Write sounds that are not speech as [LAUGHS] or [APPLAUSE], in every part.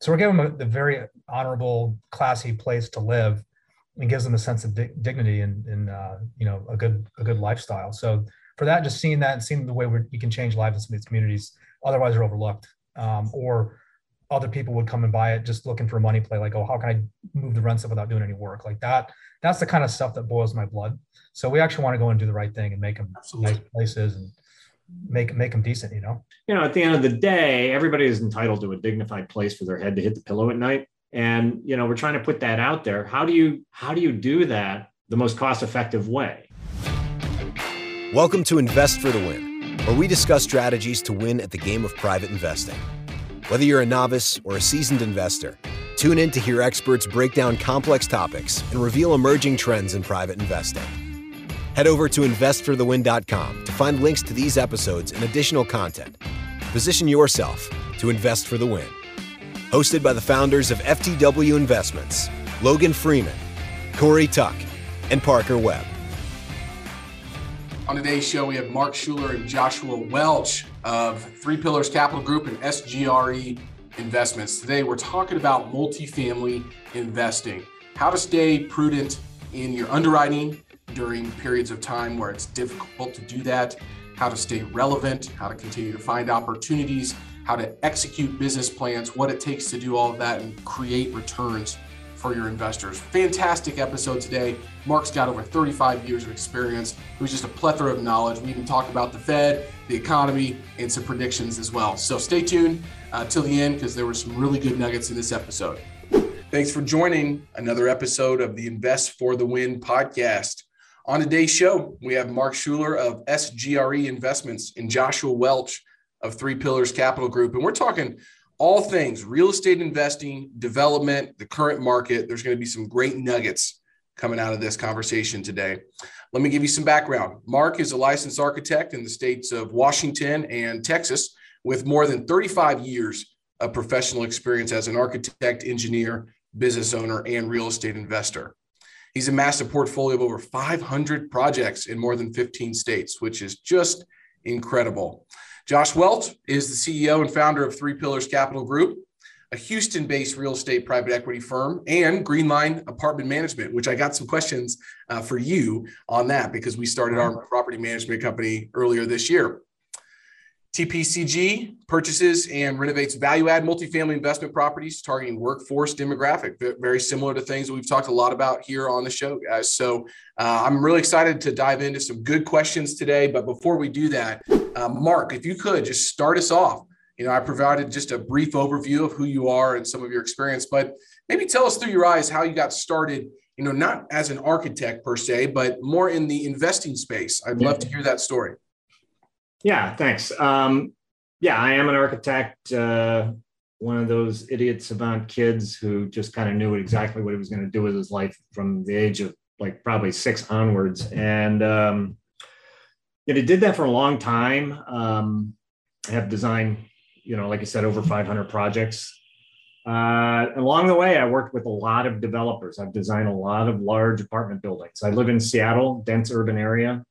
So we're giving them a, a very honorable, classy place to live, and gives them a sense of di- dignity and, and uh, you know a good a good lifestyle. So for that, just seeing that and seeing the way we you can change lives in some of these communities, otherwise are overlooked, um, or other people would come and buy it just looking for a money play, like, oh, how can I move the rents up without doing any work? Like that. That's the kind of stuff that boils my blood. So we actually want to go and do the right thing and make them Absolutely. nice places and make make them decent. You know. You know, at the end of the day, everybody is entitled to a dignified place for their head to hit the pillow at night, and you know, we're trying to put that out there. How do you how do you do that the most cost effective way? Welcome to Invest for the Win, where we discuss strategies to win at the game of private investing. Whether you're a novice or a seasoned investor, tune in to hear experts break down complex topics and reveal emerging trends in private investing. Head over to investforthewin.com to find links to these episodes and additional content. Position yourself to invest for the win. Hosted by the founders of FTW Investments, Logan Freeman, Corey Tuck, and Parker Webb. On today's show, we have Mark Shuler and Joshua Welch of Three Pillars Capital Group and SGRE Investments. Today, we're talking about multifamily investing, how to stay prudent in your underwriting during periods of time where it's difficult to do that, how to stay relevant, how to continue to find opportunities, how to execute business plans, what it takes to do all of that and create returns for your investors. Fantastic episode today. Mark's got over 35 years of experience. It was just a plethora of knowledge. We even talked about the Fed, the economy, and some predictions as well. So stay tuned uh, till the end because there were some really good nuggets in this episode. Thanks for joining another episode of the Invest for the Win podcast. On today's show, we have Mark Shuler of SGRE Investments and Joshua Welch of Three Pillars Capital Group. And we're talking all things real estate investing, development, the current market. There's going to be some great nuggets coming out of this conversation today. Let me give you some background. Mark is a licensed architect in the states of Washington and Texas with more than 35 years of professional experience as an architect, engineer, business owner, and real estate investor. He's amassed a portfolio of over 500 projects in more than 15 states, which is just incredible. Josh Welch is the CEO and founder of Three Pillars Capital Group, a Houston based real estate private equity firm, and Greenline Apartment Management, which I got some questions uh, for you on that because we started our property management company earlier this year. TPCG purchases and renovates value add multifamily investment properties targeting workforce demographic, very similar to things that we've talked a lot about here on the show, guys. So uh, I'm really excited to dive into some good questions today. But before we do that, uh, Mark, if you could just start us off. You know, I provided just a brief overview of who you are and some of your experience, but maybe tell us through your eyes how you got started you know, not as an architect per se, but more in the investing space. I'd love to hear that story. Yeah, thanks. Um, yeah, I am an architect, uh, one of those idiot savant kids who just kind of knew exactly what he was going to do with his life from the age of like probably six onwards. And um, and I did that for a long time. Um, I have designed, you know, like I said, over 500 projects. Uh, along the way, I worked with a lot of developers. I've designed a lot of large apartment buildings. I live in Seattle, dense urban area.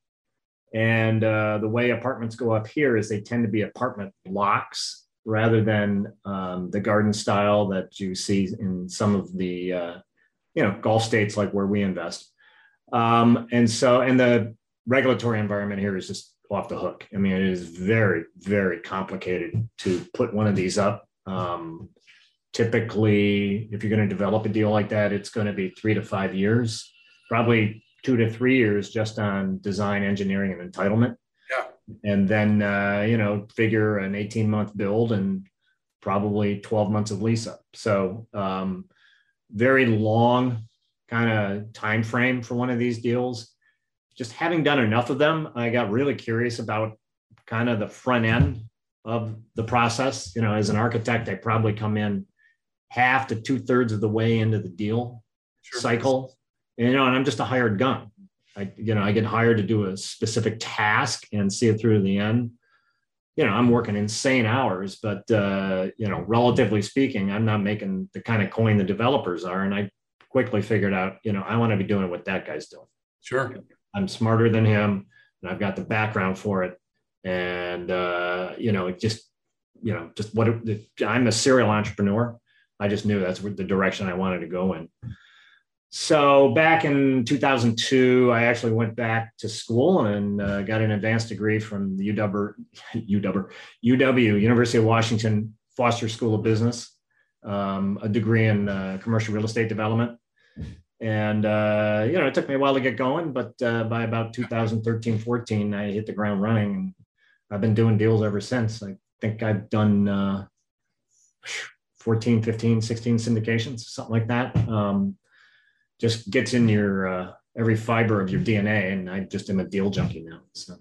And uh, the way apartments go up here is they tend to be apartment blocks rather than um, the garden style that you see in some of the uh, you know Gulf states like where we invest. Um, and so, and the regulatory environment here is just off the hook. I mean, it is very, very complicated to put one of these up. Um, typically, if you're going to develop a deal like that, it's going to be three to five years, probably two to three years just on design, engineering, and entitlement. Yeah. And then, uh, you know, figure an 18 month build and probably 12 months of lease up. So, um, very long kind of time frame for one of these deals. Just having done enough of them, I got really curious about kind of the front end of the process. You know, as an architect, I probably come in half to two thirds of the way into the deal sure. cycle you know, and I'm just a hired gun. I, you know, I get hired to do a specific task and see it through to the end. You know, I'm working insane hours, but uh, you know, relatively speaking, I'm not making the kind of coin the developers are. And I quickly figured out, you know, I want to be doing what that guy's doing. Sure. I'm smarter than him, and I've got the background for it. And uh, you know, it just, you know, just what it, I'm a serial entrepreneur. I just knew that's the direction I wanted to go in. So back in 2002, I actually went back to school and uh, got an advanced degree from the UW, UW, UW, University of Washington Foster School of Business, um, a degree in uh, commercial real estate development. And, uh, you know, it took me a while to get going, but uh, by about 2013, 14, I hit the ground running. And I've been doing deals ever since. I think I've done uh, 14, 15, 16 syndications, something like that. Um, just gets in your uh, every fiber of your DNA. And I just am a deal junkie now. So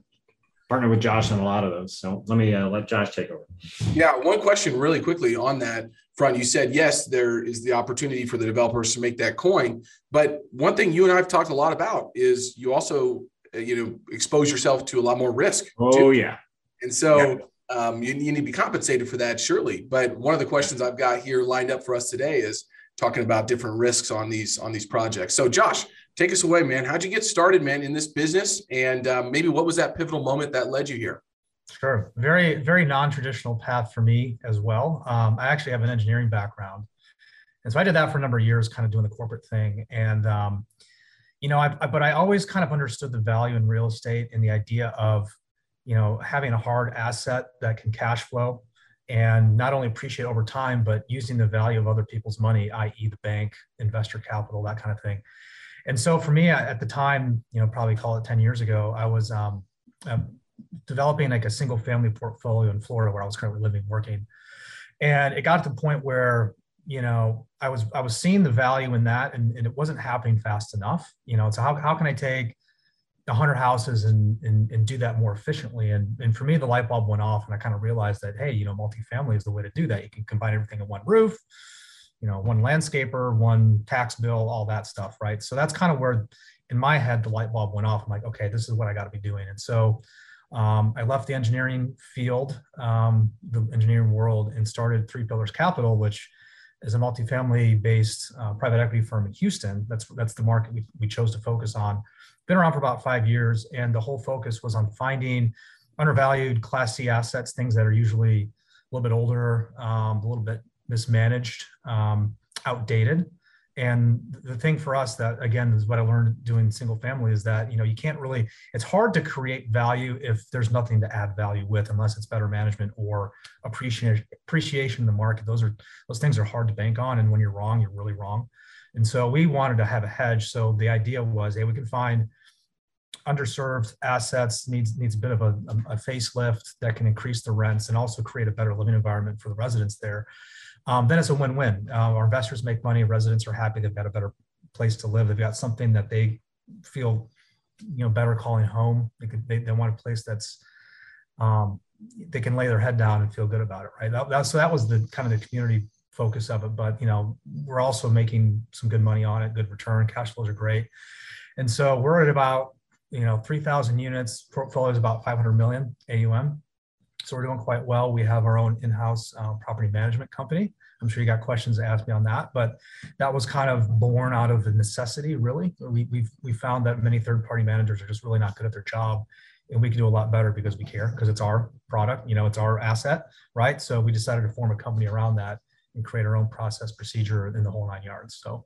partner with Josh on a lot of those. So let me uh, let Josh take over. Yeah, one question really quickly on that front. You said yes, there is the opportunity for the developers to make that coin, but one thing you and I have talked a lot about is you also uh, you know expose yourself to a lot more risk. Oh too. yeah, and so. Yeah. Um, you, you need to be compensated for that, surely. But one of the questions I've got here lined up for us today is talking about different risks on these on these projects. So, Josh, take us away, man. How'd you get started, man, in this business? And um, maybe what was that pivotal moment that led you here? Sure. Very, very non-traditional path for me as well. Um, I actually have an engineering background, and so I did that for a number of years, kind of doing the corporate thing. And um, you know, I, I, but I always kind of understood the value in real estate and the idea of you know having a hard asset that can cash flow and not only appreciate over time, but using the value of other people's money, i.e., the bank, investor capital, that kind of thing. And so for me at the time, you know, probably call it 10 years ago, I was um, um, developing like a single family portfolio in Florida where I was currently living, working. And it got to the point where, you know, I was, I was seeing the value in that and, and it wasn't happening fast enough, you know, so how, how can I take 100 houses and, and, and do that more efficiently. And, and for me, the light bulb went off and I kind of realized that, hey, you know, multifamily is the way to do that. You can combine everything in one roof, you know, one landscaper, one tax bill, all that stuff, right? So that's kind of where in my head, the light bulb went off. I'm like, okay, this is what I got to be doing. And so um, I left the engineering field, um, the engineering world, and started Three Pillars Capital, which is a multifamily based uh, private equity firm in Houston. That's, that's the market we, we chose to focus on been around for about five years, and the whole focus was on finding undervalued Class C assets, things that are usually a little bit older, um, a little bit mismanaged, um, outdated. And the thing for us that again is what I learned doing single family is that you know you can't really it's hard to create value if there's nothing to add value with unless it's better management or appreciation appreciation in the market. Those are those things are hard to bank on, and when you're wrong, you're really wrong. And so we wanted to have a hedge. So the idea was, hey, we can find underserved assets needs needs a bit of a, a, facelift that can increase the rents and also create a better living environment for the residents there. Um, then it's a win-win. Uh, our investors make money, residents are happy, they've got a better place to live, they've got something that they feel you know better calling home. They could they, they want a place that's um, they can lay their head down and feel good about it, right? That, that, so that was the kind of the community focus of it. But you know, we're also making some good money on it, good return, cash flows are great. And so we're at about you know, 3,000 units, portfolio is about 500 million AUM. So we're doing quite well. We have our own in-house uh, property management company. I'm sure you got questions to ask me on that, but that was kind of born out of the necessity, really. We, we've, we found that many third-party managers are just really not good at their job and we can do a lot better because we care because it's our product, you know, it's our asset, right? So we decided to form a company around that and create our own process procedure in the whole nine yards. So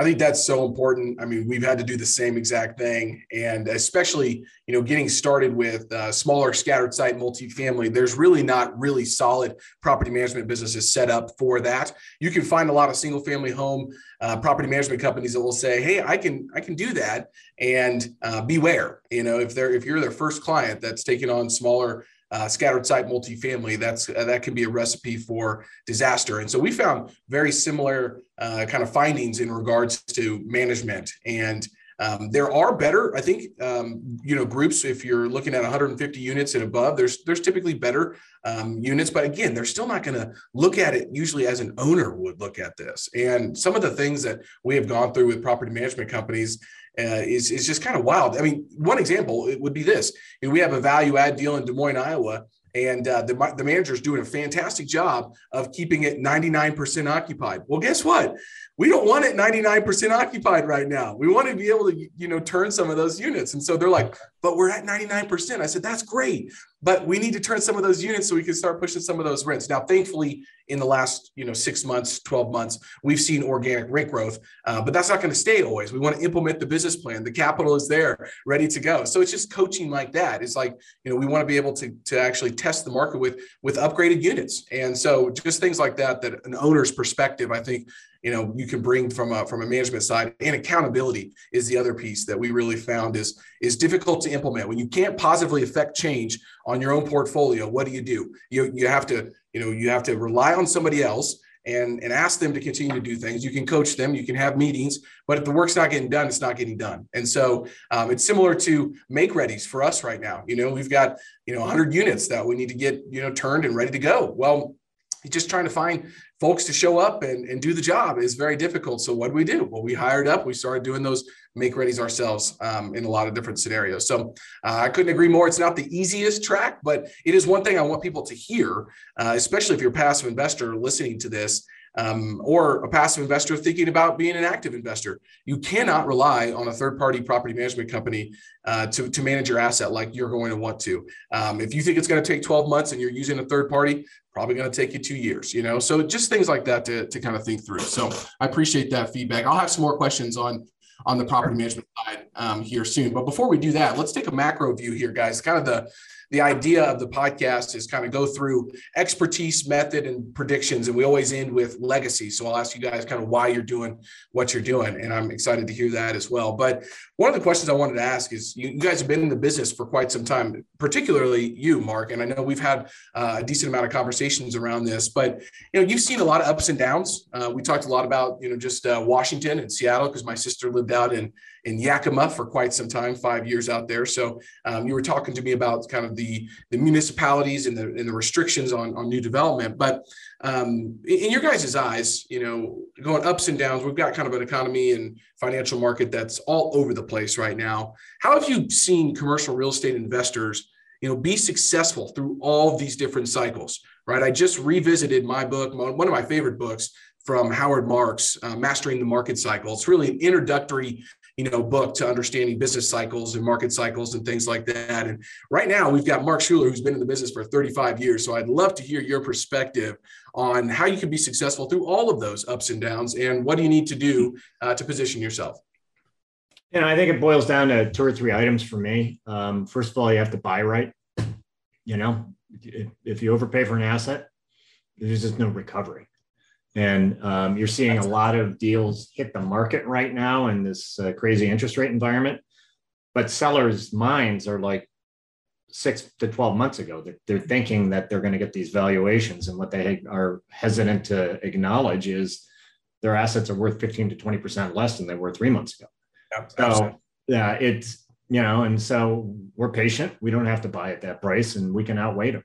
I think that's so important. I mean, we've had to do the same exact thing, and especially you know getting started with uh, smaller scattered site multifamily. There's really not really solid property management businesses set up for that. You can find a lot of single family home uh, property management companies that will say, "Hey, I can I can do that," and uh, beware. You know, if they're if you're their first client that's taking on smaller uh, scattered site multifamily, that's uh, that can be a recipe for disaster. And so we found very similar uh, kind of findings in regards to management. And um, there are better, I think, um, you know, groups. If you're looking at 150 units and above, there's there's typically better um, units, but again, they're still not going to look at it usually as an owner would look at this. And some of the things that we have gone through with property management companies uh, is, is just kind of wild. I mean, one example it would be this: you know, we have a value add deal in Des Moines, Iowa, and uh, the, the manager is doing a fantastic job of keeping it 99% occupied. Well, guess what? We don't want it 99% occupied right now. We want to be able to, you know, turn some of those units. And so they're like, but we're at 99%. I said, that's great. but we need to turn some of those units so we can start pushing some of those rents. Now, thankfully, in the last you know six months, twelve months, we've seen organic rent growth, uh, but that's not going to stay always. We want to implement the business plan. The capital is there, ready to go. So it's just coaching like that. It's like you know we want to be able to to actually test the market with with upgraded units, and so just things like that. That an owner's perspective, I think, you know you can bring from a from a management side and accountability is the other piece that we really found is is difficult to implement. When you can't positively affect change on your own portfolio what do you do? You you have to you know you have to rely on somebody else and and ask them to continue to do things. You can coach them you can have meetings but if the work's not getting done it's not getting done. And so um, it's similar to make readies for us right now. You know we've got you know 100 units that we need to get you know turned and ready to go. Well just trying to find folks to show up and, and do the job is very difficult. So what do we do? Well, we hired up, we started doing those make readies ourselves um, in a lot of different scenarios. So uh, I couldn't agree more. It's not the easiest track, but it is one thing I want people to hear, uh, especially if you're a passive investor listening to this um, or a passive investor thinking about being an active investor. You cannot rely on a third party property management company uh, to, to manage your asset like you're going to want to. Um, if you think it's going to take 12 months and you're using a third party, probably going to take you two years, you know? So just things like that to, to kind of think through. So I appreciate that feedback. I'll have some more questions on on the property management side um, here soon. But before we do that, let's take a macro view here, guys. Kind of the the idea of the podcast is kind of go through expertise, method, and predictions. And we always end with legacy. So I'll ask you guys kind of why you're doing what you're doing. And I'm excited to hear that as well. But one of the questions I wanted to ask is you, you guys have been in the business for quite some time, particularly you, Mark. And I know we've had uh, a decent amount of conversations around this, but you know, you've seen a lot of ups and downs. Uh, we talked a lot about, you know, just uh, Washington and Seattle because my sister lived out in in Yakima for quite some time, five years out there. So um, you were talking to me about kind of the, the municipalities and the, and the restrictions on, on new development. But um, in your guys' eyes, you know, going ups and downs, we've got kind of an economy and financial market that's all over the place right now. How have you seen commercial real estate investors, you know, be successful through all these different cycles? Right. I just revisited my book, one of my favorite books from Howard Marks, uh, Mastering the Market Cycle. It's really an introductory you know book to understanding business cycles and market cycles and things like that. And right now we've got mark shuler who's been in the business for 35 years. So i'd love to hear your perspective on how you can be successful through all of those ups and downs and what do you need to do uh, to position yourself? You know i think it boils down to two or three items for me. Um, first of all you have to buy right. You know if you overpay for an asset there's just no recovery and um, you're seeing a lot of deals hit the market right now in this uh, crazy interest rate environment. But sellers' minds are like six to 12 months ago. They're, they're thinking that they're going to get these valuations. And what they are hesitant to acknowledge is their assets are worth 15 to 20% less than they were three months ago. Yep, so, yeah, it's, you know, and so we're patient. We don't have to buy at that price and we can outweight them.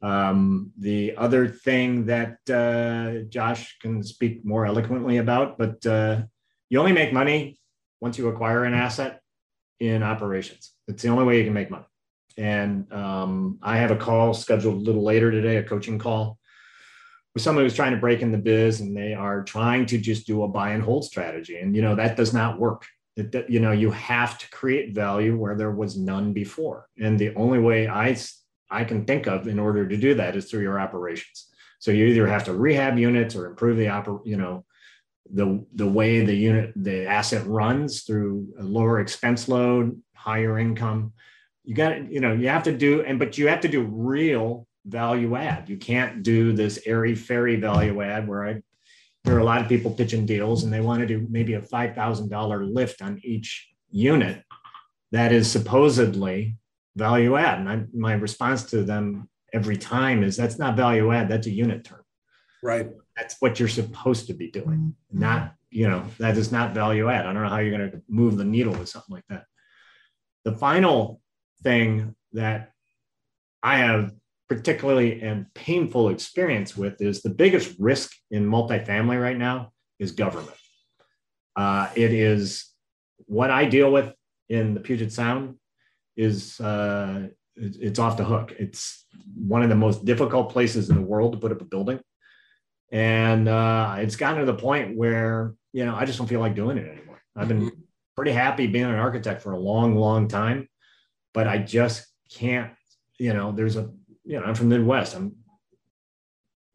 Um, the other thing that uh, Josh can speak more eloquently about, but uh, you only make money once you acquire an asset in operations. It's the only way you can make money. And um, I have a call scheduled a little later today, a coaching call with someone who's trying to break in the biz and they are trying to just do a buy and hold strategy. And, you know, that does not work. It, you know, you have to create value where there was none before. And the only way I I can think of in order to do that is through your operations. So you either have to rehab units or improve the oper, you know, the the way the unit the asset runs through a lower expense load, higher income. You got you know you have to do and but you have to do real value add. You can't do this airy fairy value add where I there are a lot of people pitching deals and they want to do maybe a five thousand dollar lift on each unit that is supposedly value add. And I, my response to them every time is that's not value add, that's a unit term. Right. That's what you're supposed to be doing, mm-hmm. not, you know, that is not value add. I don't know how you're going to move the needle with something like that. The final thing that I have particularly and painful experience with is the biggest risk in multifamily right now is government. Uh, it is what I deal with in the Puget Sound is uh, it's off the hook. It's one of the most difficult places in the world to put up a building, and uh, it's gotten to the point where you know I just don't feel like doing it anymore. I've been mm-hmm. pretty happy being an architect for a long, long time, but I just can't you know, there's a, you know, I'm from the Midwest. I'm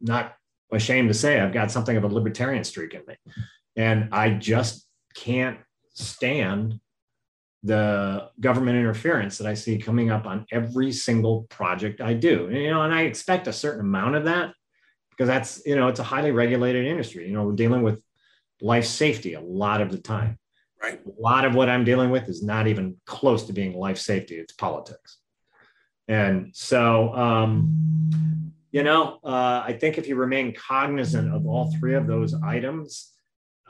not ashamed to say I've got something of a libertarian streak in me. And I just can't stand the government interference that I see coming up on every single project I do. And, you know, and I expect a certain amount of that because that's, you know, it's a highly regulated industry. You know, we're dealing with life safety a lot of the time. Right. A lot of what I'm dealing with is not even close to being life safety, it's politics. And so, um, you know, uh, I think if you remain cognizant of all three of those items,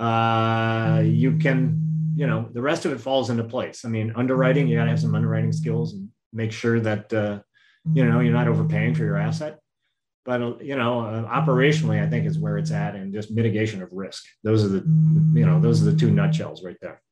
uh, you can, you know, the rest of it falls into place. I mean, underwriting, you got to have some underwriting skills and make sure that, uh, you know, you're not overpaying for your asset. But, uh, you know, uh, operationally, I think is where it's at and just mitigation of risk. Those are the, you know, those are the two nutshells right there.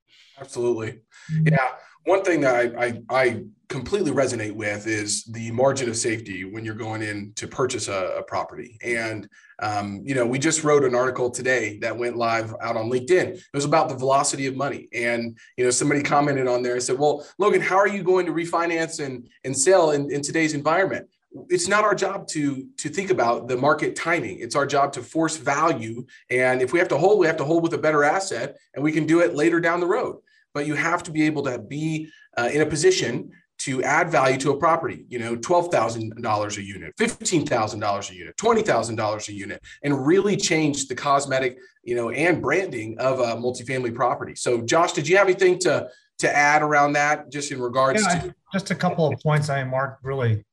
Absolutely. Yeah. One thing that I, I, I completely resonate with is the margin of safety when you're going in to purchase a, a property. And, um, you know, we just wrote an article today that went live out on LinkedIn. It was about the velocity of money. And, you know, somebody commented on there and said, well, Logan, how are you going to refinance and, and sell in, in today's environment? It's not our job to to think about the market timing it's our job to force value and if we have to hold we have to hold with a better asset and we can do it later down the road but you have to be able to be uh, in a position to add value to a property, you know, $12,000 a unit, $15,000 a unit, $20,000 a unit, and really change the cosmetic, you know, and branding of a multifamily property. So Josh, did you have anything to, to add around that just in regards yeah, to? Just a couple of points. I mean, Mark really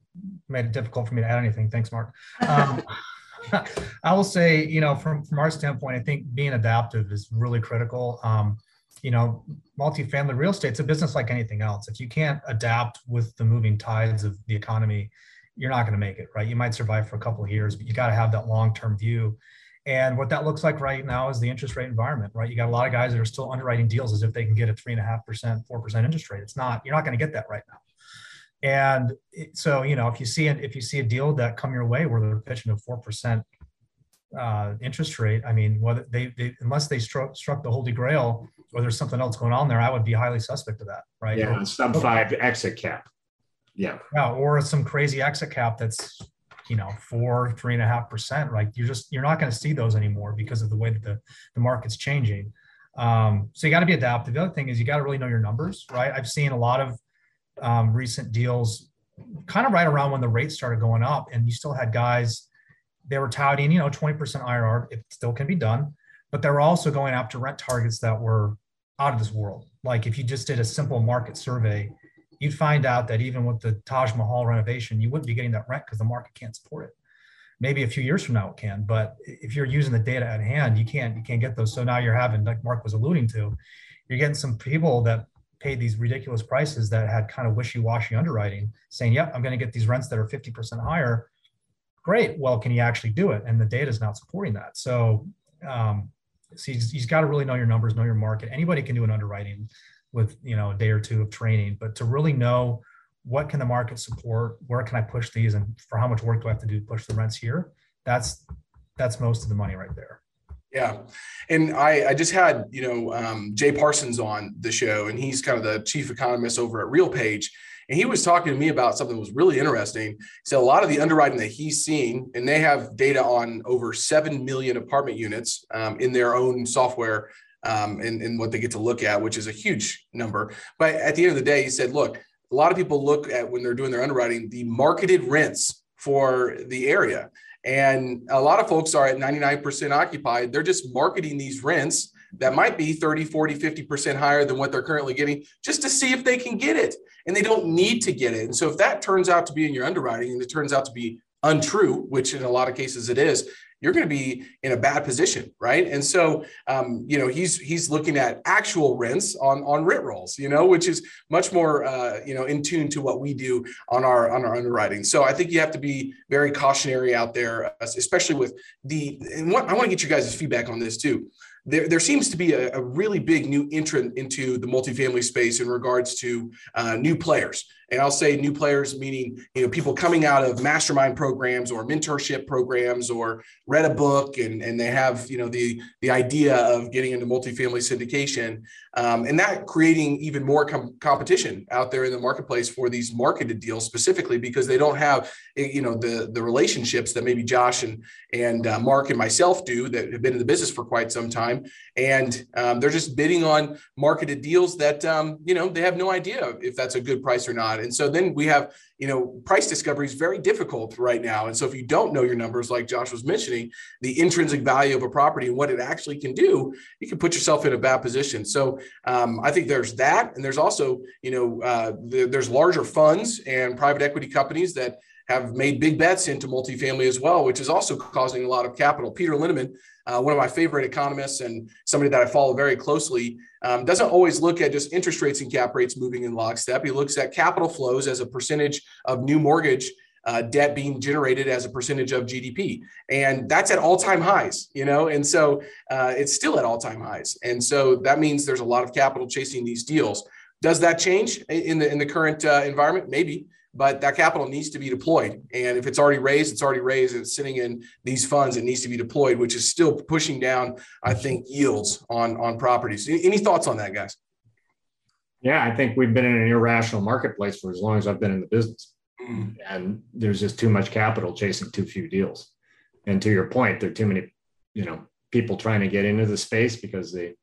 made it difficult for me to add anything. Thanks, Mark. Um, [LAUGHS] I will say, you know, from, from our standpoint, I think being adaptive is really critical. Um, you know, multifamily real estate's a business like anything else. If you can't adapt with the moving tides of the economy, you're not going to make it, right? You might survive for a couple of years, but you got to have that long-term view. And what that looks like right now is the interest rate environment, right? You got a lot of guys that are still underwriting deals as if they can get a three and a half percent, four percent interest rate. It's not. You're not going to get that right now. And so, you know, if you see it, if you see a deal that come your way where they're pitching a four percent uh, interest rate, I mean, whether they, they unless they struck struck the holy grail or there's something else going on there, I would be highly suspect of that, right? Yeah, sub five exit cap. Yeah. Yeah, or some crazy exit cap that's you know four, three and a half percent. Right? You're just you're not going to see those anymore because of the way that the the market's changing. Um, so you got to be adaptive. The other thing is you got to really know your numbers, right? I've seen a lot of um, recent deals, kind of right around when the rates started going up, and you still had guys they were touting, you know, 20% IRR. It still can be done, but they were also going after rent targets that were out of this world. Like if you just did a simple market survey, you'd find out that even with the Taj Mahal renovation, you wouldn't be getting that rent because the market can't support it. Maybe a few years from now it can, but if you're using the data at hand, you can't you can't get those. So now you're having, like Mark was alluding to, you're getting some people that paid these ridiculous prices that had kind of wishy-washy underwriting, saying, "Yep, I'm going to get these rents that are 50% higher." Great. Well, can you actually do it? And the data is not supporting that. So um, so he's, he's got to really know your numbers, know your market. Anybody can do an underwriting with you know a day or two of training, but to really know what can the market support, where can I push these, and for how much work do I have to do to push the rents here? That's that's most of the money right there. Yeah, and I I just had you know um, Jay Parsons on the show, and he's kind of the chief economist over at RealPage, and he was talking to me about something that was really interesting. He said a lot of the underwriting that he's seeing, and they have data on over 7 million apartment units um, in their own software um, and, and what they get to look at, which is a huge number. But at the end of the day, he said, look, a lot of people look at when they're doing their underwriting, the marketed rents for the area. And a lot of folks are at 99% occupied. They're just marketing these rents that might be 30, 40, 50% higher than what they're currently getting just to see if they can get it. And they don't need to get it. And so if that turns out to be in your underwriting and it turns out to be untrue, which in a lot of cases it is, you're going to be in a bad position, right? And so, um, you know, he's he's looking at actual rents on on rent rolls, you know, which is much more, uh, you know, in tune to what we do on our on our underwriting. So I think you have to be very cautionary out there, especially with the. And what I want to get you guys' feedback on this too there, there seems to be a, a really big new entrant into the multifamily space in regards to uh, new players. And I'll say new players, meaning you know people coming out of mastermind programs or mentorship programs or read a book and, and they have you know the the idea of getting into multifamily syndication um, and that creating even more com- competition out there in the marketplace for these marketed deals specifically because they don't have eh, you know the the relationships that maybe Josh and and uh, Mark and myself do that have been in the business for quite some time. And um, they're just bidding on marketed deals that um, you know they have no idea if that's a good price or not and so then we have you know price discovery is very difficult right now. And so if you don't know your numbers like Josh was mentioning the intrinsic value of a property and what it actually can do you can put yourself in a bad position. So um, I think there's that. And there's also you know uh, the, there's larger funds and private equity companies that have made big bets into multifamily as well, which is also causing a lot of capital. Peter Linneman, uh, one of my favorite economists and somebody that I follow very closely, um, doesn't always look at just interest rates and cap rates moving in lockstep. He looks at capital flows as a percentage of new mortgage uh, debt being generated as a percentage of GDP, and that's at all-time highs. You know, and so uh, it's still at all-time highs, and so that means there's a lot of capital chasing these deals. Does that change in the in the current uh, environment? Maybe but that capital needs to be deployed. And if it's already raised, it's already raised and it's sitting in these funds. It needs to be deployed, which is still pushing down, I think, yields on on properties. Any thoughts on that, guys? Yeah, I think we've been in an irrational marketplace for as long as I've been in the business. Mm. And there's just too much capital chasing too few deals. And to your point, there are too many, you know, people trying to get into the space because they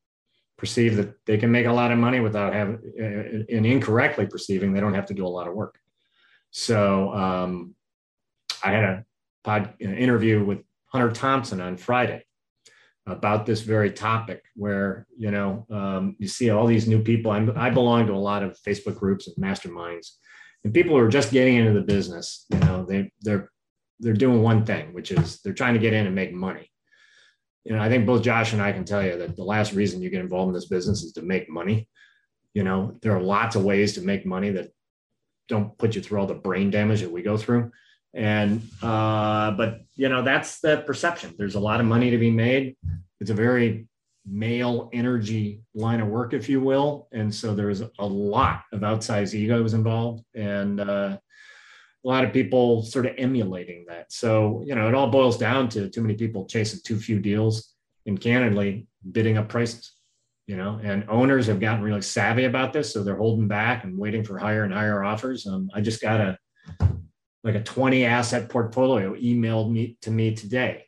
perceive that they can make a lot of money without having and incorrectly perceiving they don't have to do a lot of work. So um, I had a pod an interview with Hunter Thompson on Friday about this very topic, where you know um, you see all these new people. I'm, I belong to a lot of Facebook groups and masterminds, and people who are just getting into the business. You know, they they're they're doing one thing, which is they're trying to get in and make money. You know, I think both Josh and I can tell you that the last reason you get involved in this business is to make money. You know, there are lots of ways to make money that don't put you through all the brain damage that we go through. And uh, but you know that's the perception. There's a lot of money to be made. It's a very male energy line of work, if you will, and so there's a lot of outsized egos involved, and uh, a lot of people sort of emulating that. So you know it all boils down to too many people chasing too few deals, and candidly bidding up prices you know, and owners have gotten really savvy about this, so they're holding back and waiting for higher and higher offers. Um, I just got a like a 20 asset portfolio emailed me to me today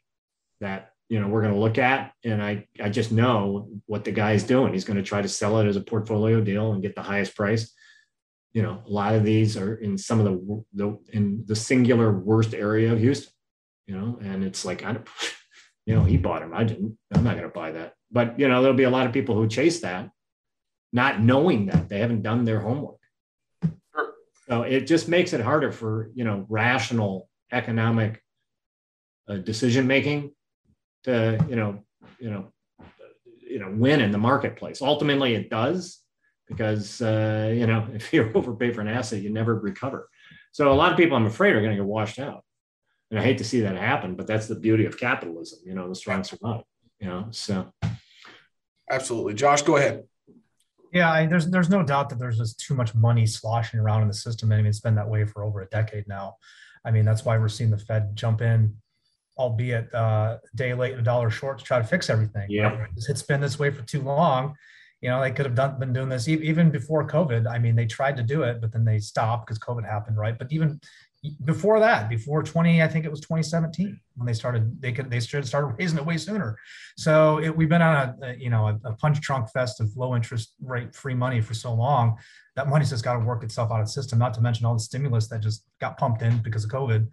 that you know we're going to look at, and I I just know what the guy's doing. He's going to try to sell it as a portfolio deal and get the highest price. You know, a lot of these are in some of the the in the singular worst area of Houston. You know, and it's like I don't, [LAUGHS] you know, he bought them. I didn't. I'm not going to buy that. But you know, there'll be a lot of people who chase that, not knowing that they haven't done their homework. Sure. So it just makes it harder for you know rational economic uh, decision making to you know you know you know win in the marketplace. Ultimately, it does because uh, you know [LAUGHS] if you overpay for an asset, you never recover. So a lot of people, I'm afraid, are going to get washed out. And I hate to see that happen, but that's the beauty of capitalism. You know, the strong survive. You know, so Absolutely. Josh, go ahead. Yeah, I, there's there's no doubt that there's just too much money sloshing around in the system. I mean, it's been that way for over a decade now. I mean, that's why we're seeing the Fed jump in, albeit uh, day late and a dollar short, to try to fix everything. Yeah, it's been this way for too long. You know, they could have done been doing this even before COVID. I mean, they tried to do it, but then they stopped because COVID happened, right? But even before that, before 20, I think it was 2017 when they started, they could, they should started raising it way sooner. So it, we've been on a, a you know, a, a, punch drunk fest of low interest rate free money for so long that money's just got to work itself out of the system, not to mention all the stimulus that just got pumped in because of COVID.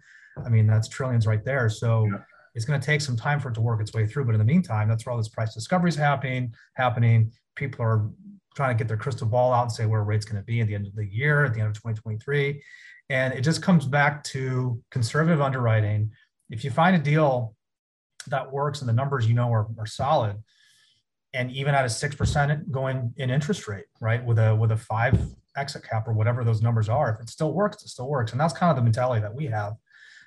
I mean, that's trillions right there. So yeah. it's going to take some time for it to work its way through. But in the meantime, that's where all this price discovery is happening, happening. People are trying to get their crystal ball out and say where rate's going to be at the end of the year, at the end of 2023 and it just comes back to conservative underwriting. If you find a deal that works and the numbers you know are, are solid, and even at a six percent going in interest rate, right, with a with a five exit cap or whatever those numbers are, if it still works, it still works. And that's kind of the mentality that we have,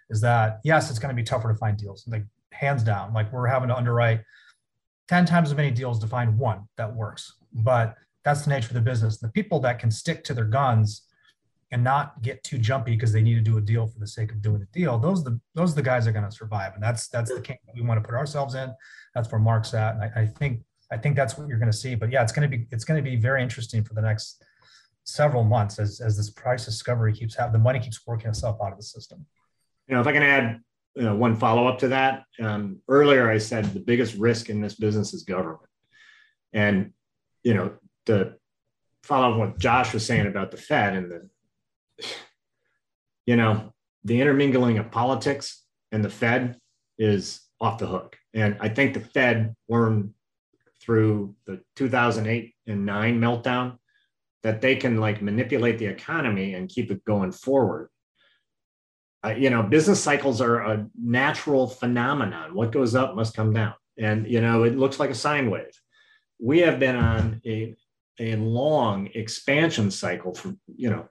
is that yes, it's going to be tougher to find deals, like hands down. Like we're having to underwrite 10 times as many deals to find one that works. But that's the nature of the business. The people that can stick to their guns and not get too jumpy because they need to do a deal for the sake of doing a deal, those are the those are the guys that are going to survive. And that's that's the camp we want to put ourselves in. That's where Mark's at. And I, I think I think that's what you're going to see. But yeah, it's going to be it's going to be very interesting for the next several months as as this price discovery keeps happening. The money keeps working itself out of the system. You know, if I can add you know, one follow up to that, um, earlier I said the biggest risk in this business is government, and you know the follow up what Josh was saying about the Fed and the [SIGHS] you know the intermingling of politics and the Fed is off the hook, and I think the Fed learned through the 2008 and 9 meltdown that they can like manipulate the economy and keep it going forward uh, you know, business cycles are a natural phenomenon. What goes up must come down. And, you know, it looks like a sine wave. We have been on a, a long expansion cycle for, you know,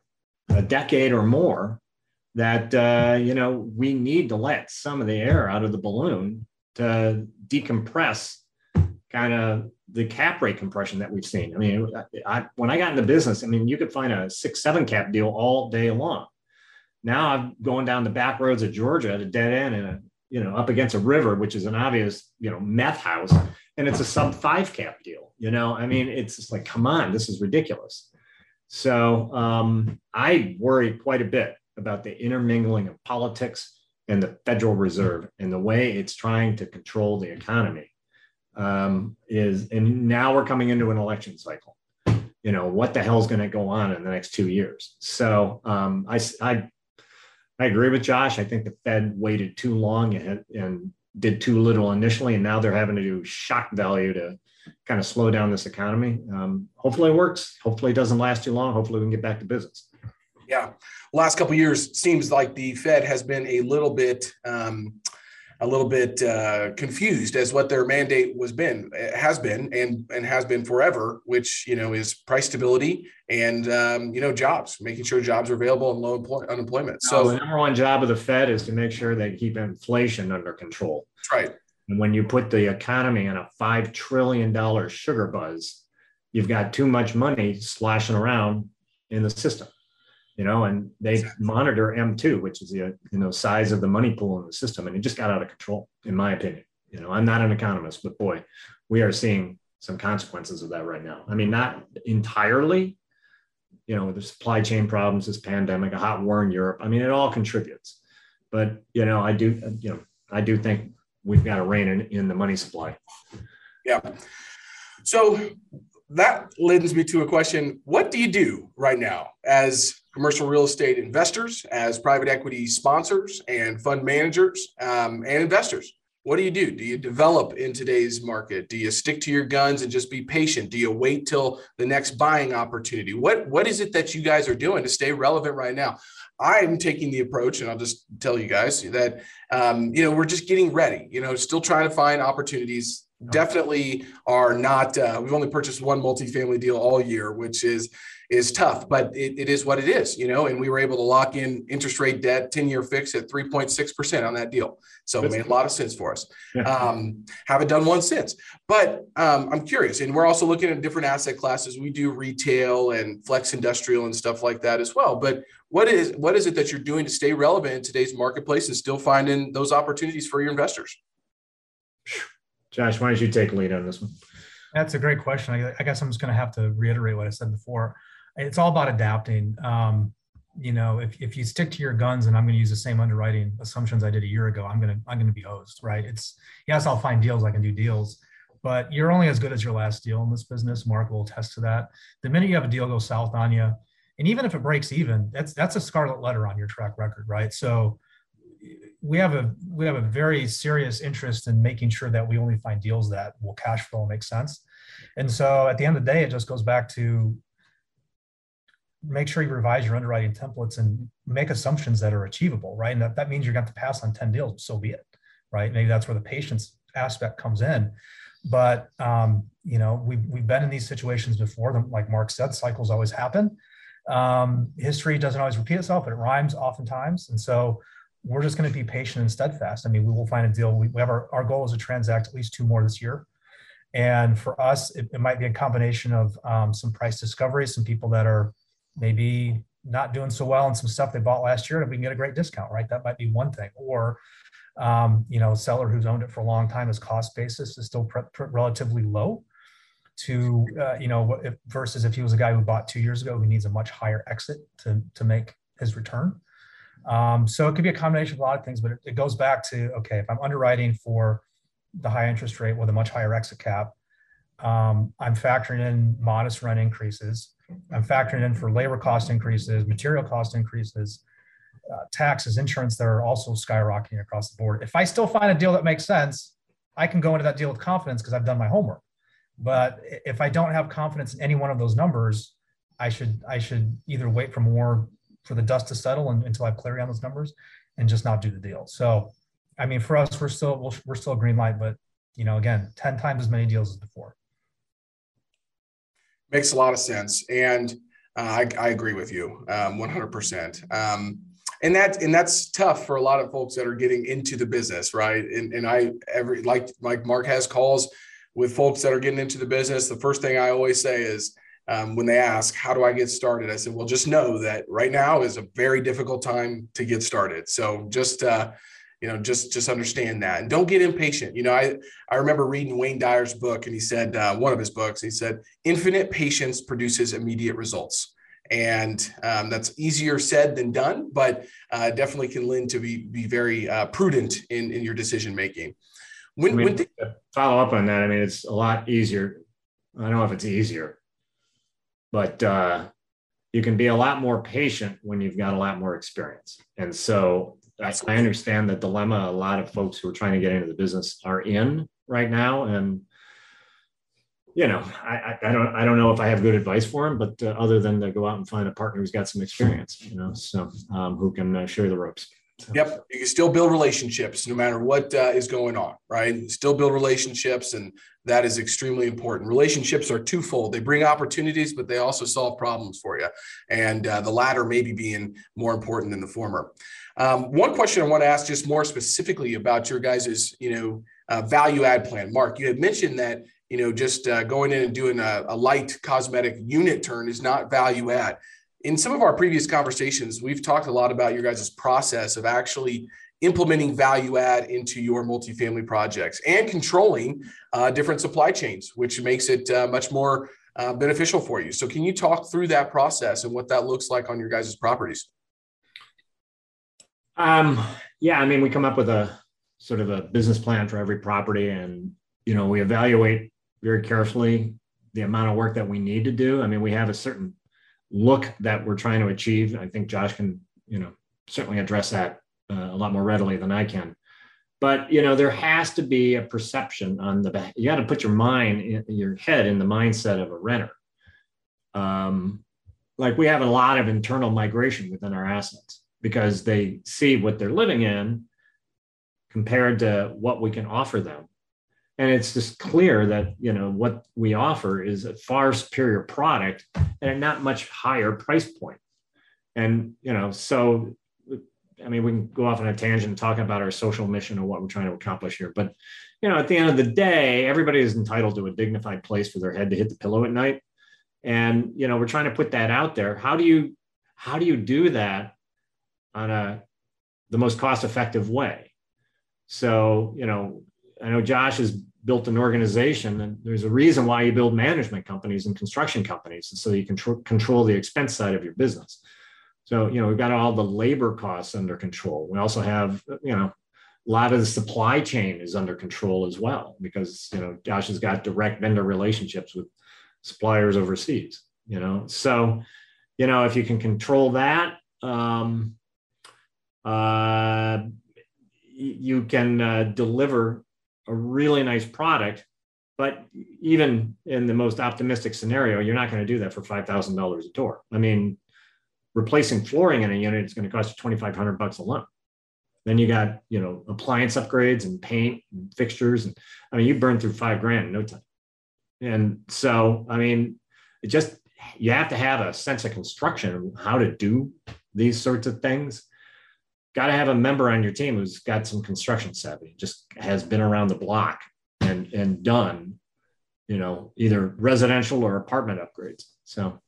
a decade or more that, uh, you know, we need to let some of the air out of the balloon to decompress kind of the cap rate compression that we've seen. I mean, I, when I got into business, I mean, you could find a six, seven cap deal all day long now I'm going down the back roads of Georgia at a dead end and a, you know, up against a river, which is an obvious, you know, meth house. And it's a sub five cap deal. You know, I mean, it's just like, come on, this is ridiculous. So um, I worry quite a bit about the intermingling of politics and the Federal Reserve and the way it's trying to control the economy. Um, is and now we're coming into an election cycle. You know what the hell's going to go on in the next two years? So um, I, I I agree with Josh. I think the Fed waited too long and, and did too little initially, and now they're having to do shock value to kind of slow down this economy. Um, hopefully, it works. Hopefully, it doesn't last too long. Hopefully, we can get back to business. Yeah, last couple years seems like the Fed has been a little bit um, a little bit uh, confused as what their mandate was been has been and and has been forever, which you know is price stability and um, you know jobs, making sure jobs are available and low employ- unemployment. So the number one job of the Fed is to make sure they keep inflation under control. That's right. And when you put the economy on a five trillion dollar sugar buzz, you've got too much money slashing around in the system you know, and they exactly. monitor M2, which is the you know size of the money pool in the system, and it just got out of control, in my opinion. You know, I'm not an economist, but boy, we are seeing some consequences of that right now. I mean, not entirely, you know, the supply chain problems, this pandemic, a hot war in Europe. I mean, it all contributes. But you know, I do, you know, I do think we've got to rein in, in the money supply. Yeah. So that lends me to a question: What do you do right now as commercial real estate investors, as private equity sponsors and fund managers um, and investors. What do you do? Do you develop in today's market? Do you stick to your guns and just be patient? Do you wait till the next buying opportunity? What what is it that you guys are doing to stay relevant right now? I'm taking the approach, and I'll just tell you guys that um, you know we're just getting ready. You know, still trying to find opportunities definitely are not uh, we've only purchased one multifamily deal all year which is is tough but it, it is what it is you know and we were able to lock in interest rate debt 10 year fix at 3.6% on that deal. So it made a lot of sense for us. Um, haven't done one since. But um, i'm curious and we're also looking at different asset classes. We do retail and flex industrial and stuff like that as well. But what is what is it that you're doing to stay relevant in today's marketplace and still finding those opportunities for your investors? Josh, why don't you take lead on this one? That's a great question. I, I guess I'm just going to have to reiterate what I said before. It's all about adapting. Um, you know, if, if you stick to your guns and I'm going to use the same underwriting assumptions I did a year ago, I'm going to, I'm going to be hosed, right? It's yes, I'll find deals. I can do deals, but you're only as good as your last deal in this business. Mark will attest to that. The minute you have a deal go south on you, and even if it breaks even, that's, that's a scarlet letter on your track record, right? So we have a we have a very serious interest in making sure that we only find deals that will cash flow and make sense. And so at the end of the day, it just goes back to make sure you revise your underwriting templates and make assumptions that are achievable, right? And that, that means you're going to pass on 10 deals, so be it, right? Maybe that's where the patience aspect comes in. But um, you know, we've we've been in these situations before. Like Mark said, cycles always happen. Um, history doesn't always repeat itself, but it rhymes oftentimes. And so we're just going to be patient and steadfast. I mean, we will find a deal. We, we have our, our goal is to transact at least two more this year. And for us, it, it might be a combination of um, some price discovery, some people that are maybe not doing so well and some stuff they bought last year, and we can get a great discount, right? That might be one thing. Or, um, you know, seller who's owned it for a long time, his cost basis is still pre- pre- relatively low to, uh, you know, if, versus if he was a guy who bought two years ago who needs a much higher exit to, to make his return. Um, so it could be a combination of a lot of things, but it, it goes back to, okay, if I'm underwriting for the high interest rate with a much higher exit cap, um, I'm factoring in modest rent increases. I'm factoring in for labor cost increases, material cost increases, uh, taxes, insurance that are also skyrocketing across the board. If I still find a deal that makes sense, I can go into that deal with confidence because I've done my homework. But if I don't have confidence in any one of those numbers, I should I should either wait for more for the dust to settle and, until I have clarity on those numbers and just not do the deal. So, I mean, for us, we're still we're still green light, but you know, again, ten times as many deals as before. Makes a lot of sense, and uh, I, I, agree with you, um, one hundred percent. Um, and that and that's tough for a lot of folks that are getting into the business, right? And and I every like like Mark has calls with folks that are getting into the business. The first thing I always say is um, when they ask, How do I get started? I said, Well, just know that right now is a very difficult time to get started. So just, uh, you know, just just understand that and don't get impatient. You know, I I remember reading Wayne Dyer's book, and he said uh, one of his books. He said, "Infinite patience produces immediate results." and um, that's easier said than done, but uh, definitely can lend to be be very uh, prudent in in your decision making. When, I mean, when th- follow up on that, I mean, it's a lot easier. I don't know if it's easier, but uh, you can be a lot more patient when you've got a lot more experience. And so I, I understand the dilemma a lot of folks who are trying to get into the business are in right now. And you know, I, I don't I don't know if I have good advice for them, but uh, other than to go out and find a partner who's got some experience, you know, so um, who can uh, share the ropes. Yep, you can still build relationships no matter what uh, is going on, right? Still build relationships, and that is extremely important. Relationships are twofold. They bring opportunities, but they also solve problems for you. And uh, the latter maybe being more important than the former. Um, one question I want to ask just more specifically about your guys's, you know, uh, value add plan. Mark, you had mentioned that, you know, just uh, going in and doing a, a light cosmetic unit turn is not value add. In some of our previous conversations, we've talked a lot about your guys' process of actually implementing value add into your multifamily projects and controlling uh, different supply chains, which makes it uh, much more uh, beneficial for you. So, can you talk through that process and what that looks like on your guys' properties? Um, yeah, I mean, we come up with a sort of a business plan for every property, and you know, we evaluate very carefully the amount of work that we need to do. I mean, we have a certain look that we're trying to achieve. I think Josh can, you know, certainly address that uh, a lot more readily than I can. But you know, there has to be a perception on the back. You got to put your mind, your head, in the mindset of a renter. Um, like we have a lot of internal migration within our assets because they see what they're living in compared to what we can offer them and it's just clear that you know what we offer is a far superior product at a not much higher price point and you know so I mean, we can go off on a tangent talking about our social mission and what we're trying to accomplish here. But, you know, at the end of the day, everybody is entitled to a dignified place for their head to hit the pillow at night. And, you know, we're trying to put that out there. How do you, how do you do that on a, the most cost effective way? So, you know, I know Josh has built an organization and there's a reason why you build management companies and construction companies. And so you can tr- control the expense side of your business. So, you know, we've got all the labor costs under control. We also have, you know, a lot of the supply chain is under control as well because, you know, Josh has got direct vendor relationships with suppliers overseas, you know. So, you know, if you can control that, um, uh, you can uh, deliver a really nice product. But even in the most optimistic scenario, you're not going to do that for $5,000 a door. I mean, replacing flooring in a unit is going to cost you 2,500 bucks alone. Then you got, you know, appliance upgrades and paint and fixtures. And I mean, you burn through five grand in no time. And so, I mean, it just, you have to have a sense of construction how to do these sorts of things. Got to have a member on your team who's got some construction savvy, just has been around the block and, and done you know, either residential or apartment upgrades. So,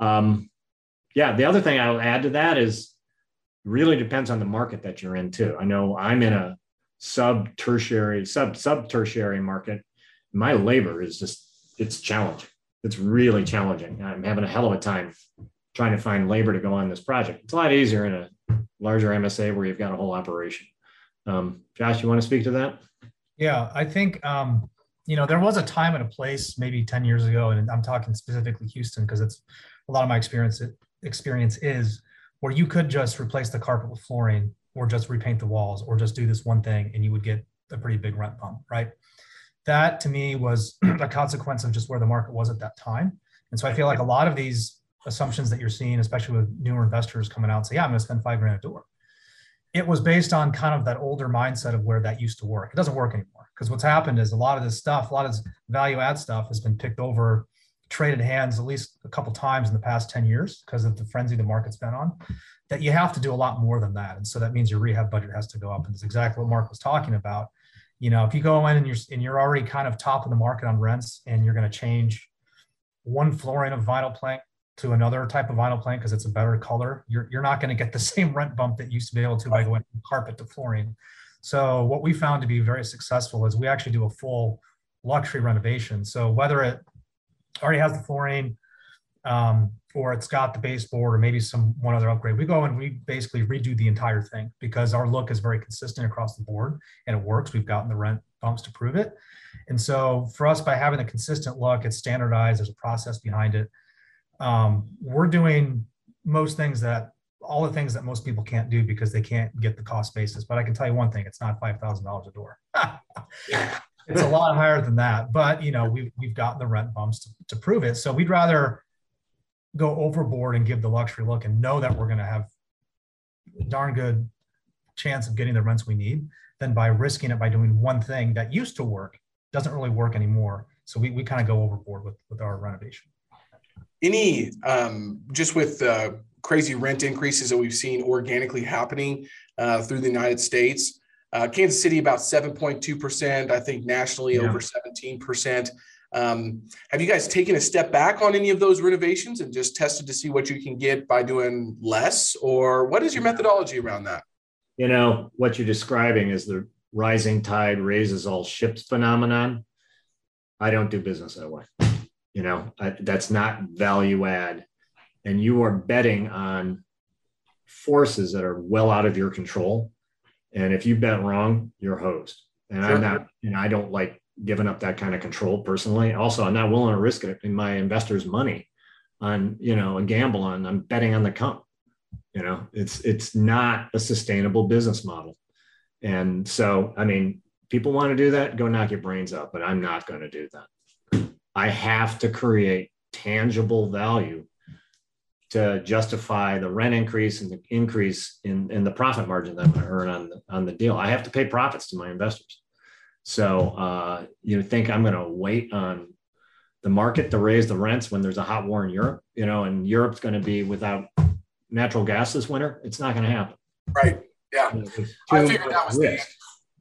um, yeah, the other thing I'll add to that is really depends on the market that you're in too. I know I'm in a sub tertiary, sub sub tertiary market. My labor is just it's challenging. It's really challenging. I'm having a hell of a time trying to find labor to go on this project. It's a lot easier in a larger MSA where you've got a whole operation. Um, Josh, you want to speak to that? Yeah, I think um, you know there was a time and a place maybe 10 years ago, and I'm talking specifically Houston because it's a lot of my experience experience is where you could just replace the carpet with flooring or just repaint the walls or just do this one thing and you would get a pretty big rent bump, right? That to me was [CLEARS THROAT] a consequence of just where the market was at that time. And so I feel like a lot of these assumptions that you're seeing, especially with newer investors coming out and say, yeah, I'm going to spend five grand a door. It was based on kind of that older mindset of where that used to work. It doesn't work anymore because what's happened is a lot of this stuff, a lot of this value add stuff has been picked over, traded hands at least a couple times in the past 10 years because of the frenzy the market's been on that you have to do a lot more than that. And so that means your rehab budget has to go up. And it's exactly what Mark was talking about. You know, if you go in and you're and you're already kind of top of the market on rents and you're going to change one flooring of vinyl plank to another type of vinyl plank because it's a better color, you're, you're not going to get the [LAUGHS] same rent bump that you used to be able to by going from carpet to flooring. So what we found to be very successful is we actually do a full luxury renovation. So whether it already has the flooring, um, or it's got the baseboard or maybe some one other upgrade. We go and we basically redo the entire thing because our look is very consistent across the board and it works. We've gotten the rent bumps to prove it. And so for us, by having a consistent look, it's standardized, there's a process behind it. Um, we're doing most things that all the things that most people can't do because they can't get the cost basis. But I can tell you one thing, it's not $5,000 a door. [LAUGHS] it's a lot higher than that, but you know, we've, we've gotten the rent bumps to, to prove it. So we'd rather go overboard and give the luxury look and know that we're going to have a darn good chance of getting the rents we need than by risking it by doing one thing that used to work doesn't really work anymore so we, we kind of go overboard with with our renovation any um, just with uh, crazy rent increases that we've seen organically happening uh, through the united states uh, kansas city about 7.2% i think nationally yeah. over 17% um, have you guys taken a step back on any of those renovations and just tested to see what you can get by doing less, or what is your methodology around that? You know, what you're describing is the rising tide raises all ships phenomenon. I don't do business that way. You know, I, that's not value add. And you are betting on forces that are well out of your control. And if you bet wrong, you're hosed. And sure. I'm not, and I don't like giving up that kind of control personally. Also, I'm not willing to risk it in my investors' money on, you know, a gamble on, I'm betting on the come. You know, it's it's not a sustainable business model. And so, I mean, people want to do that, go knock your brains out, but I'm not going to do that. I have to create tangible value to justify the rent increase and the increase in, in the profit margin that I'm going to earn on the, on the deal. I have to pay profits to my investors. So uh, you think I'm going to wait on the market to raise the rents when there's a hot war in Europe, you know, and Europe's going to be without natural gas this winter? It's not going to happen. Right. Yeah. I figured that was the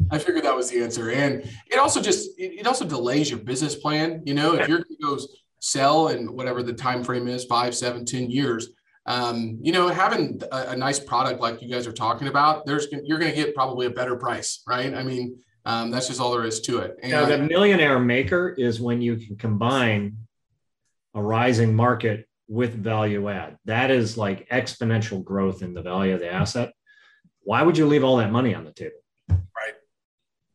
I figured that was the answer. And it also just it also delays your business plan. You know, if you're going to go sell and whatever the time frame is, five, seven, ten years, um, you know, having a, a, nice product like you guys are talking about, there's you're going to get probably a better price, right? I mean, um, that's just all there is to it. And now, the millionaire maker is when you can combine a rising market with value add. That is like exponential growth in the value of the asset. Why would you leave all that money on the table?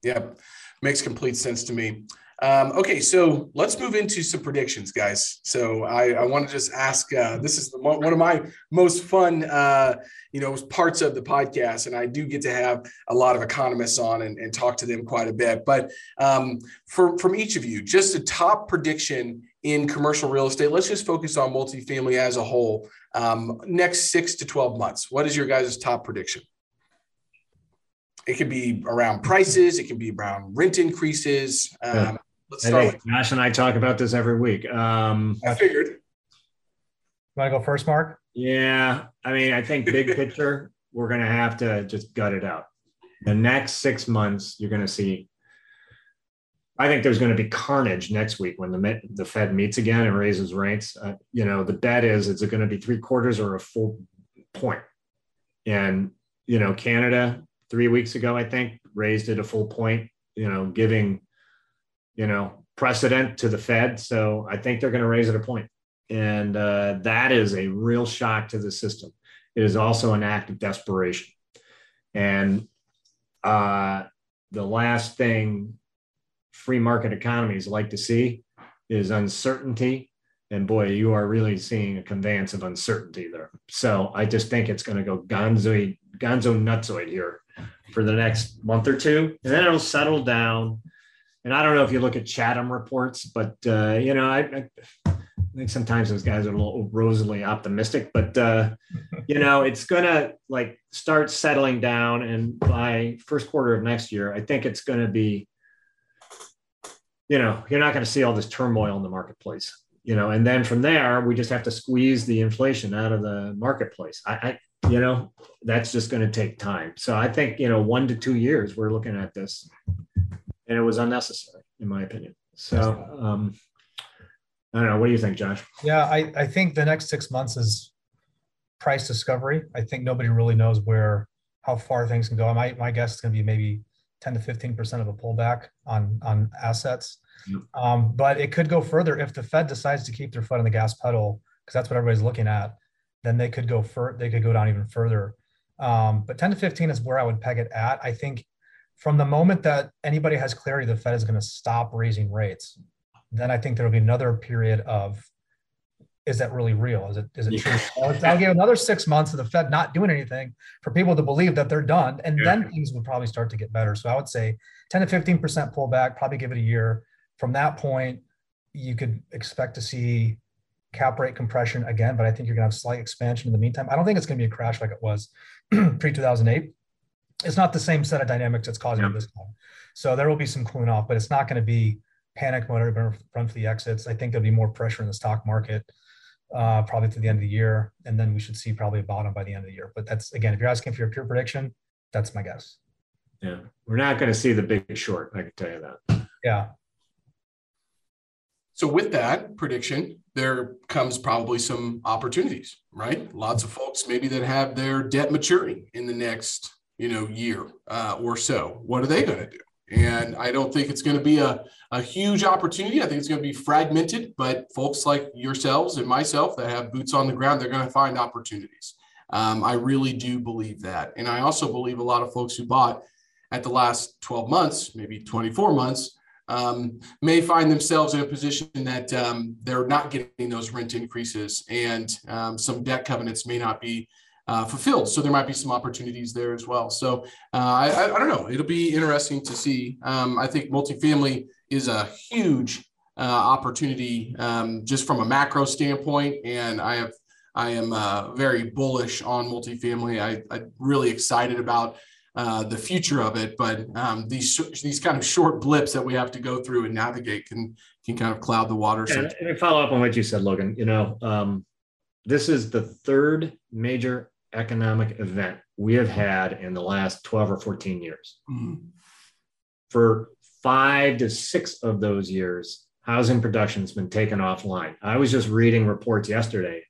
Yep. Makes complete sense to me. Um, okay, so let's move into some predictions, guys. So I, I want to just ask. Uh, this is one of my most fun, uh, you know, parts of the podcast, and I do get to have a lot of economists on and, and talk to them quite a bit. But um, for from each of you, just a top prediction in commercial real estate. Let's just focus on multifamily as a whole. Um, next six to twelve months, what is your guys' top prediction? It could be around prices. It can be around rent increases. Um, Let's start. Hey, with- Josh and I talk about this every week. Um, I figured. You want to go first, Mark? Yeah, I mean, I think big picture, [LAUGHS] we're going to have to just gut it out. The next six months, you're going to see I think there's going to be carnage next week when the the Fed meets again and raises rates. Uh, you know, the bet is is it going to be three quarters or a full point? And you know, Canada three weeks ago, I think, raised it a full point. You know, giving you know precedent to the Fed. So I think they're going to raise it a point, and uh, that is a real shock to the system. It is also an act of desperation, and uh, the last thing free market economies like to see is uncertainty. And boy, you are really seeing a conveyance of uncertainty there. So I just think it's going to go gonzo, gonzo nutsoid here for the next month or two, and then it'll settle down. And I don't know if you look at Chatham reports, but uh, you know, I, I, think sometimes those guys are a little rosily optimistic. But uh, [LAUGHS] you know, it's gonna like start settling down, and by first quarter of next year, I think it's going to be you know, you're not going to see all this turmoil in the marketplace, you know, and then from there, we just have to squeeze the inflation out of the marketplace. I, I you know, that's just going to take time. So I think, you know, one to two years we're looking at this and it was unnecessary in my opinion. So, um, I don't know. What do you think, Josh? Yeah, I, I think the next six months is price discovery. I think nobody really knows where, how far things can go. My, my guess is going to be maybe 10 to 15% of a pullback on, on assets. Yep. Um, but it could go further if the Fed decides to keep their foot on the gas pedal, because that's what everybody's looking at, then they could go fur- they could go down even further. Um, but 10 to 15 is where I would peg it at. I think from the moment that anybody has clarity the Fed is going to stop raising rates, then I think there'll be another period of is that really real? Is it is it yeah. true? I'll, I'll, give another six months of the Fed not doing anything for people to believe that they're done, and yeah. then things would probably start to get better. So I would say 10 to 15 percent pullback. Probably give it a year. From that point, you could expect to see cap rate compression again, but I think you're going to have slight expansion in the meantime. I don't think it's going to be a crash like it was [CLEARS THROAT] pre 2008. It's not the same set of dynamics that's causing yeah. this time. So there will be some cooling off, but it's not going to be panic mode or run for the exits. I think there'll be more pressure in the stock market uh, probably to the end of the year, and then we should see probably a bottom by the end of the year. But that's again, if you're asking for your pure prediction, that's my guess. Yeah, we're not going to see the big short. I can tell you that. Yeah. So with that prediction, there comes probably some opportunities, right? Lots of folks maybe that have their debt maturing in the next, you know, year uh, or so. What are they going to do? And I don't think it's going to be a, a huge opportunity. I think it's going to be fragmented, but folks like yourselves and myself that have boots on the ground, they're going to find opportunities. Um, I really do believe that. And I also believe a lot of folks who bought at the last 12 months, maybe 24 months, um, may find themselves in a position that um, they're not getting those rent increases and um, some debt covenants may not be uh, fulfilled. So there might be some opportunities there as well. So uh, I, I, don't know. It'll be interesting to see. Um, I think multifamily is a huge uh, opportunity um, just from a macro standpoint, and I have I am uh, very bullish on multifamily. I, I'm really excited about. Uh, the future of it, but um, these these kind of short blips that we have to go through and navigate can can kind of cloud the water. And, and follow up on what you said, Logan. You know, um, this is the third major economic event we have had in the last 12 or 14 years. Mm-hmm. For five to six of those years, housing production has been taken offline. I was just reading reports yesterday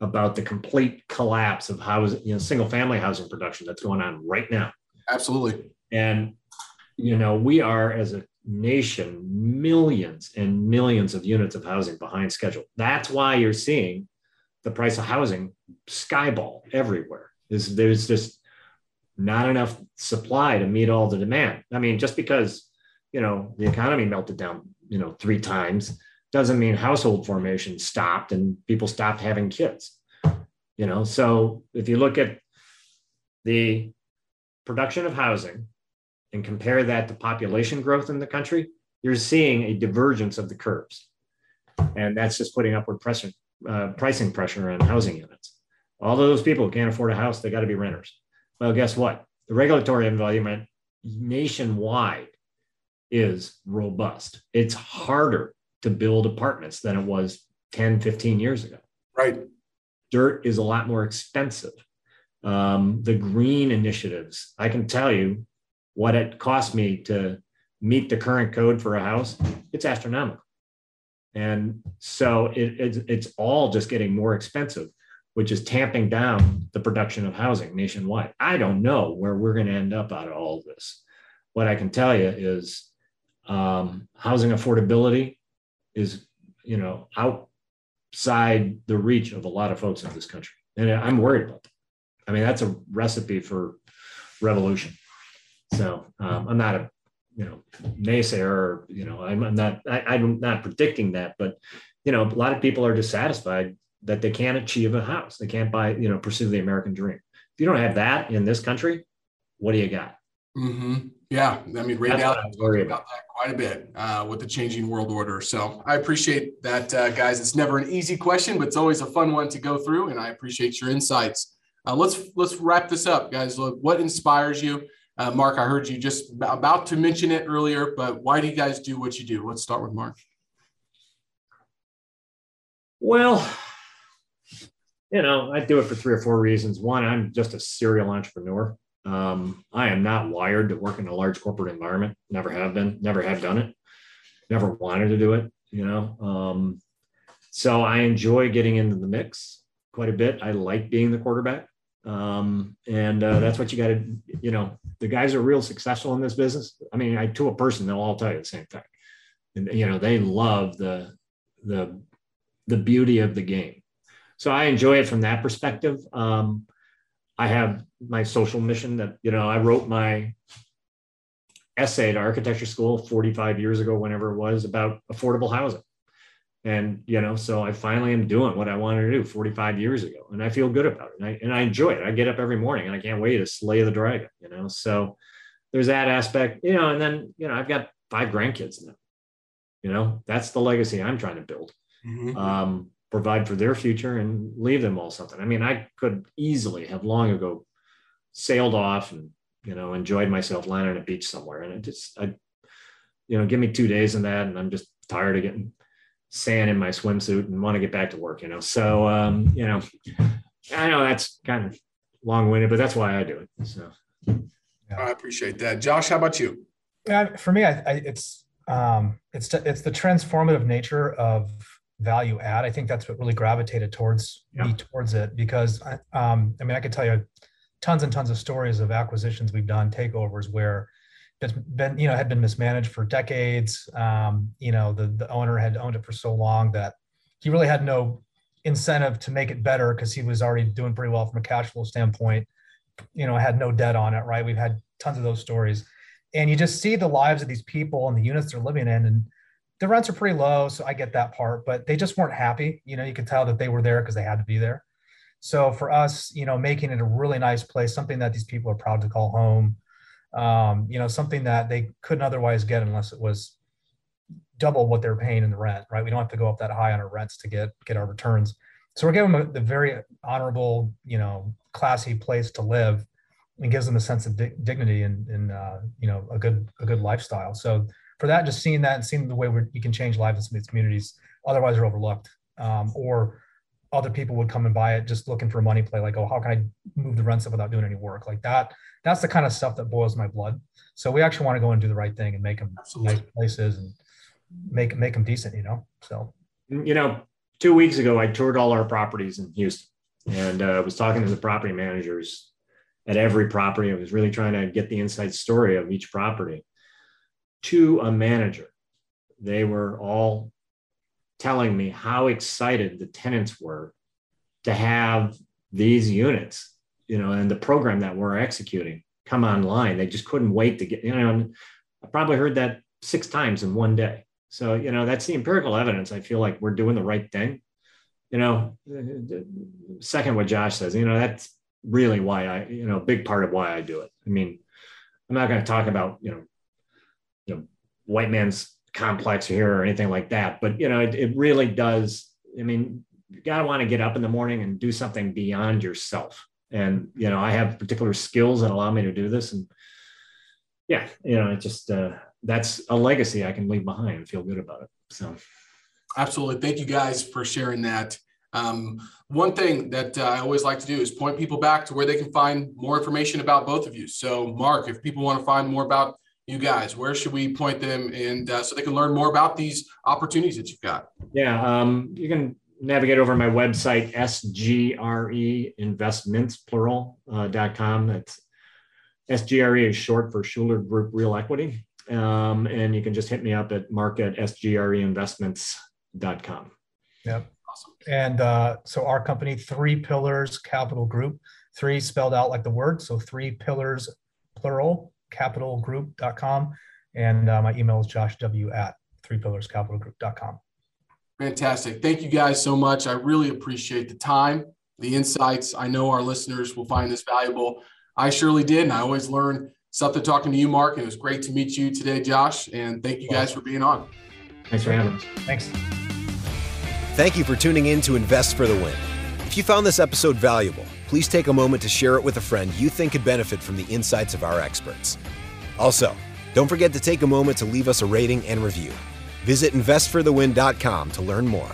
about the complete collapse of housing, you know, single family housing production that's going on right now. Absolutely. And, you know, we are as a nation millions and millions of units of housing behind schedule. That's why you're seeing the price of housing skyball everywhere. There's, there's just not enough supply to meet all the demand. I mean, just because you know the economy melted down, you know, three times doesn't mean household formation stopped and people stopped having kids. You know, so if you look at the production of housing and compare that to population growth in the country, you're seeing a divergence of the curves. And that's just putting upward pressure uh, pricing pressure on housing units. All of those people who can't afford a house, they got to be renters. Well, guess what? The regulatory environment nationwide is robust. It's harder to build apartments than it was 10, 15 years ago. Right. Dirt is a lot more expensive. Um, the green initiatives, I can tell you what it cost me to meet the current code for a house, it's astronomical. And so it, it's, it's all just getting more expensive, which is tamping down the production of housing nationwide. I don't know where we're going to end up out of all of this. What I can tell you is um, housing affordability is, you know, outside the reach of a lot of folks in this country. And I'm worried about that. I mean, that's a recipe for revolution. So um, I'm not a you know naysayer or you know I'm, I'm not I, am not predicting that, but you know a lot of people are dissatisfied that they can't achieve a house. They can't buy you know pursue the American dream. If you don't have that in this country, what do you got? Mm-hmm. Yeah, I mean, Ray Dalio talked about that quite a bit uh, with the changing world order. So I appreciate that, uh, guys. It's never an easy question, but it's always a fun one to go through, and I appreciate your insights. Uh, let's let's wrap this up, guys. What inspires you? Uh, Mark, I heard you just about to mention it earlier, but why do you guys do what you do? Let's start with Mark. Well, you know, I do it for three or four reasons. One, I'm just a serial entrepreneur. Um, I am not wired to work in a large corporate environment. Never have been. Never have done it. Never wanted to do it. You know, um, so I enjoy getting into the mix quite a bit. I like being the quarterback. Um, and uh, that's what you got to, you know, the guys are real successful in this business. I mean, I, to a person, they'll all tell you the same thing. And, you know, they love the, the, the beauty of the game. So I enjoy it from that perspective. Um, I have my social mission that, you know, I wrote my essay at architecture school 45 years ago, whenever it was about affordable housing. And, you know, so I finally am doing what I wanted to do 45 years ago. And I feel good about it. And I, and I enjoy it. I get up every morning and I can't wait to slay the dragon, you know? So there's that aspect, you know, and then, you know, I've got five grandkids now, you know, that's the legacy I'm trying to build. Mm-hmm. Um, provide for their future and leave them all something. I mean, I could easily have long ago sailed off and, you know, enjoyed myself lying on a beach somewhere. And it just, I, you know, give me two days in that and I'm just tired of getting sand in my swimsuit and want to get back to work, you know. So um, you know, I know that's kind of long-winded, but that's why I do it. So yeah. I appreciate that. Josh, how about you? Yeah, for me, I, I, it's um, it's it's the transformative nature of value add. I think that's what really gravitated towards yeah. me towards it because um, I mean I could tell you tons and tons of stories of acquisitions we've done, takeovers where that's been you know had been mismanaged for decades. Um, you know the the owner had owned it for so long that he really had no incentive to make it better because he was already doing pretty well from a cash flow standpoint. You know, had no debt on it. Right? We've had tons of those stories, and you just see the lives of these people and the units they're living in, and the rents are pretty low. So I get that part, but they just weren't happy. You know, you could tell that they were there because they had to be there. So for us, you know, making it a really nice place, something that these people are proud to call home, um, you know, something that they couldn't otherwise get unless it was double what they're paying in the rent, right? We don't have to go up that high on our rents to get get our returns. So we're giving them the very honorable, you know, classy place to live, and gives them a sense of di- dignity and, and uh, you know, a good a good lifestyle. So for that, just seeing that and seeing the way we you can change lives in some of these communities, otherwise are overlooked, um, or other people would come and buy it just looking for a money play, like, oh, how can I move the rents up without doing any work? Like that that's the kind of stuff that boils my blood. So we actually want to go and do the right thing and make them Absolutely. nice places and make make them decent, you know. So you know, two weeks ago I toured all our properties in Houston and uh, was talking to the property managers at every property. I was really trying to get the inside story of each property to a manager. They were all telling me how excited the tenants were to have these units you know, and the program that we're executing come online. They just couldn't wait to get, you know, I probably heard that six times in one day. So, you know, that's the empirical evidence. I feel like we're doing the right thing. You know, second, what Josh says, you know, that's really why I, you know, a big part of why I do it. I mean, I'm not going to talk about, you know, you know, white man's complex here or anything like that, but, you know, it, it really does. I mean, you got to want to get up in the morning and do something beyond yourself. And you know i have particular skills that allow me to do this. And yeah you know it just uh, that's a legacy i can leave behind and feel good about it so. Absolutely. Thank you guys for sharing that. Um, one thing that uh, i always like to do is point people back to where they can find more information about both of you. So mark if people want to find more about you guys? Where should we point them and uh, so they can learn more about these opportunities that you've got? Yeah, um, you can navigate over my website, SGRE investments plural uh, dot com. That's SGRE is short for Shuler Group Real Equity. Um, and you can just hit me up at mark at sgreinvestments.com. Yep. Awesome. And uh, so our company, Three Pillars Capital Group, three spelled out like the word. So three pillars, plural, capitalgroup.com. And uh, my email is josh w at threepillarscapitalgroup.com. Fantastic. Thank you guys so much. I really appreciate the time, the insights. I know our listeners will find this valuable. I surely did. And I always learn something talking to you, Mark. And it was great to meet you today, Josh. And thank you guys for being on. Thanks for having us. Thanks. Thank you for tuning in to Invest for the Win. If you found this episode valuable, please take a moment to share it with a friend you think could benefit from the insights of our experts. Also, don't forget to take a moment to leave us a rating and review. Visit investforthewin.com to learn more.